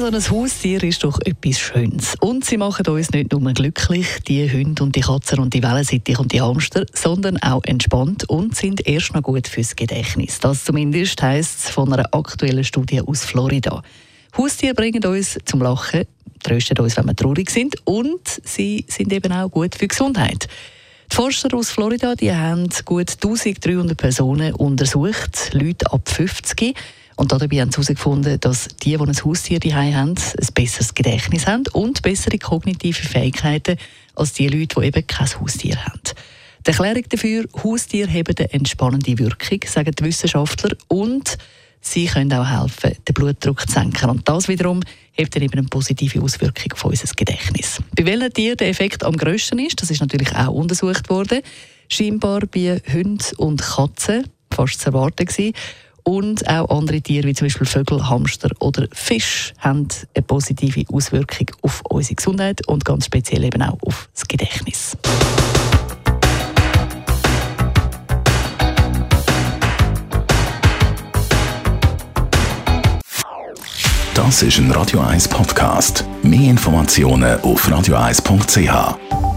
so ein Haustier ist doch etwas Schönes. Und sie machen uns nicht nur glücklich, die Hunde und die Katzen und die Wellensittich und die Hamster, sondern auch entspannt und sind erst noch gut fürs Gedächtnis. Das zumindest heisst es von einer aktuellen Studie aus Florida. Haustiere bringen uns zum Lachen, trösten uns, wenn wir traurig sind und sie sind eben auch gut für die Gesundheit. Die Forscher aus Florida die haben gut 1300 Personen untersucht, Leute ab 50 und dabei haben sie herausgefunden, dass die, die ein Haustier daheim haben, ein besseres Gedächtnis haben und bessere kognitive Fähigkeiten als die Leute, die eben kein Haustier haben. Die Erklärung dafür, Haustiere haben eine entspannende Wirkung, sagen die Wissenschaftler, und sie können auch helfen, den Blutdruck zu senken. Und das wiederum hat dann eben eine positive Auswirkung auf unser Gedächtnis. Bei welchen Tieren der Effekt am grössten ist, das ist natürlich auch untersucht worden. Scheinbar bei Hunden und Katzen, fast zu erwarten gewesen. Und auch andere Tiere, wie zum Beispiel Vögel, Hamster oder Fisch, haben eine positive Auswirkung auf unsere Gesundheit und ganz speziell eben auch auf das Gedächtnis. Das ist ein Radio 1 Podcast. Mehr Informationen auf radio1.ch.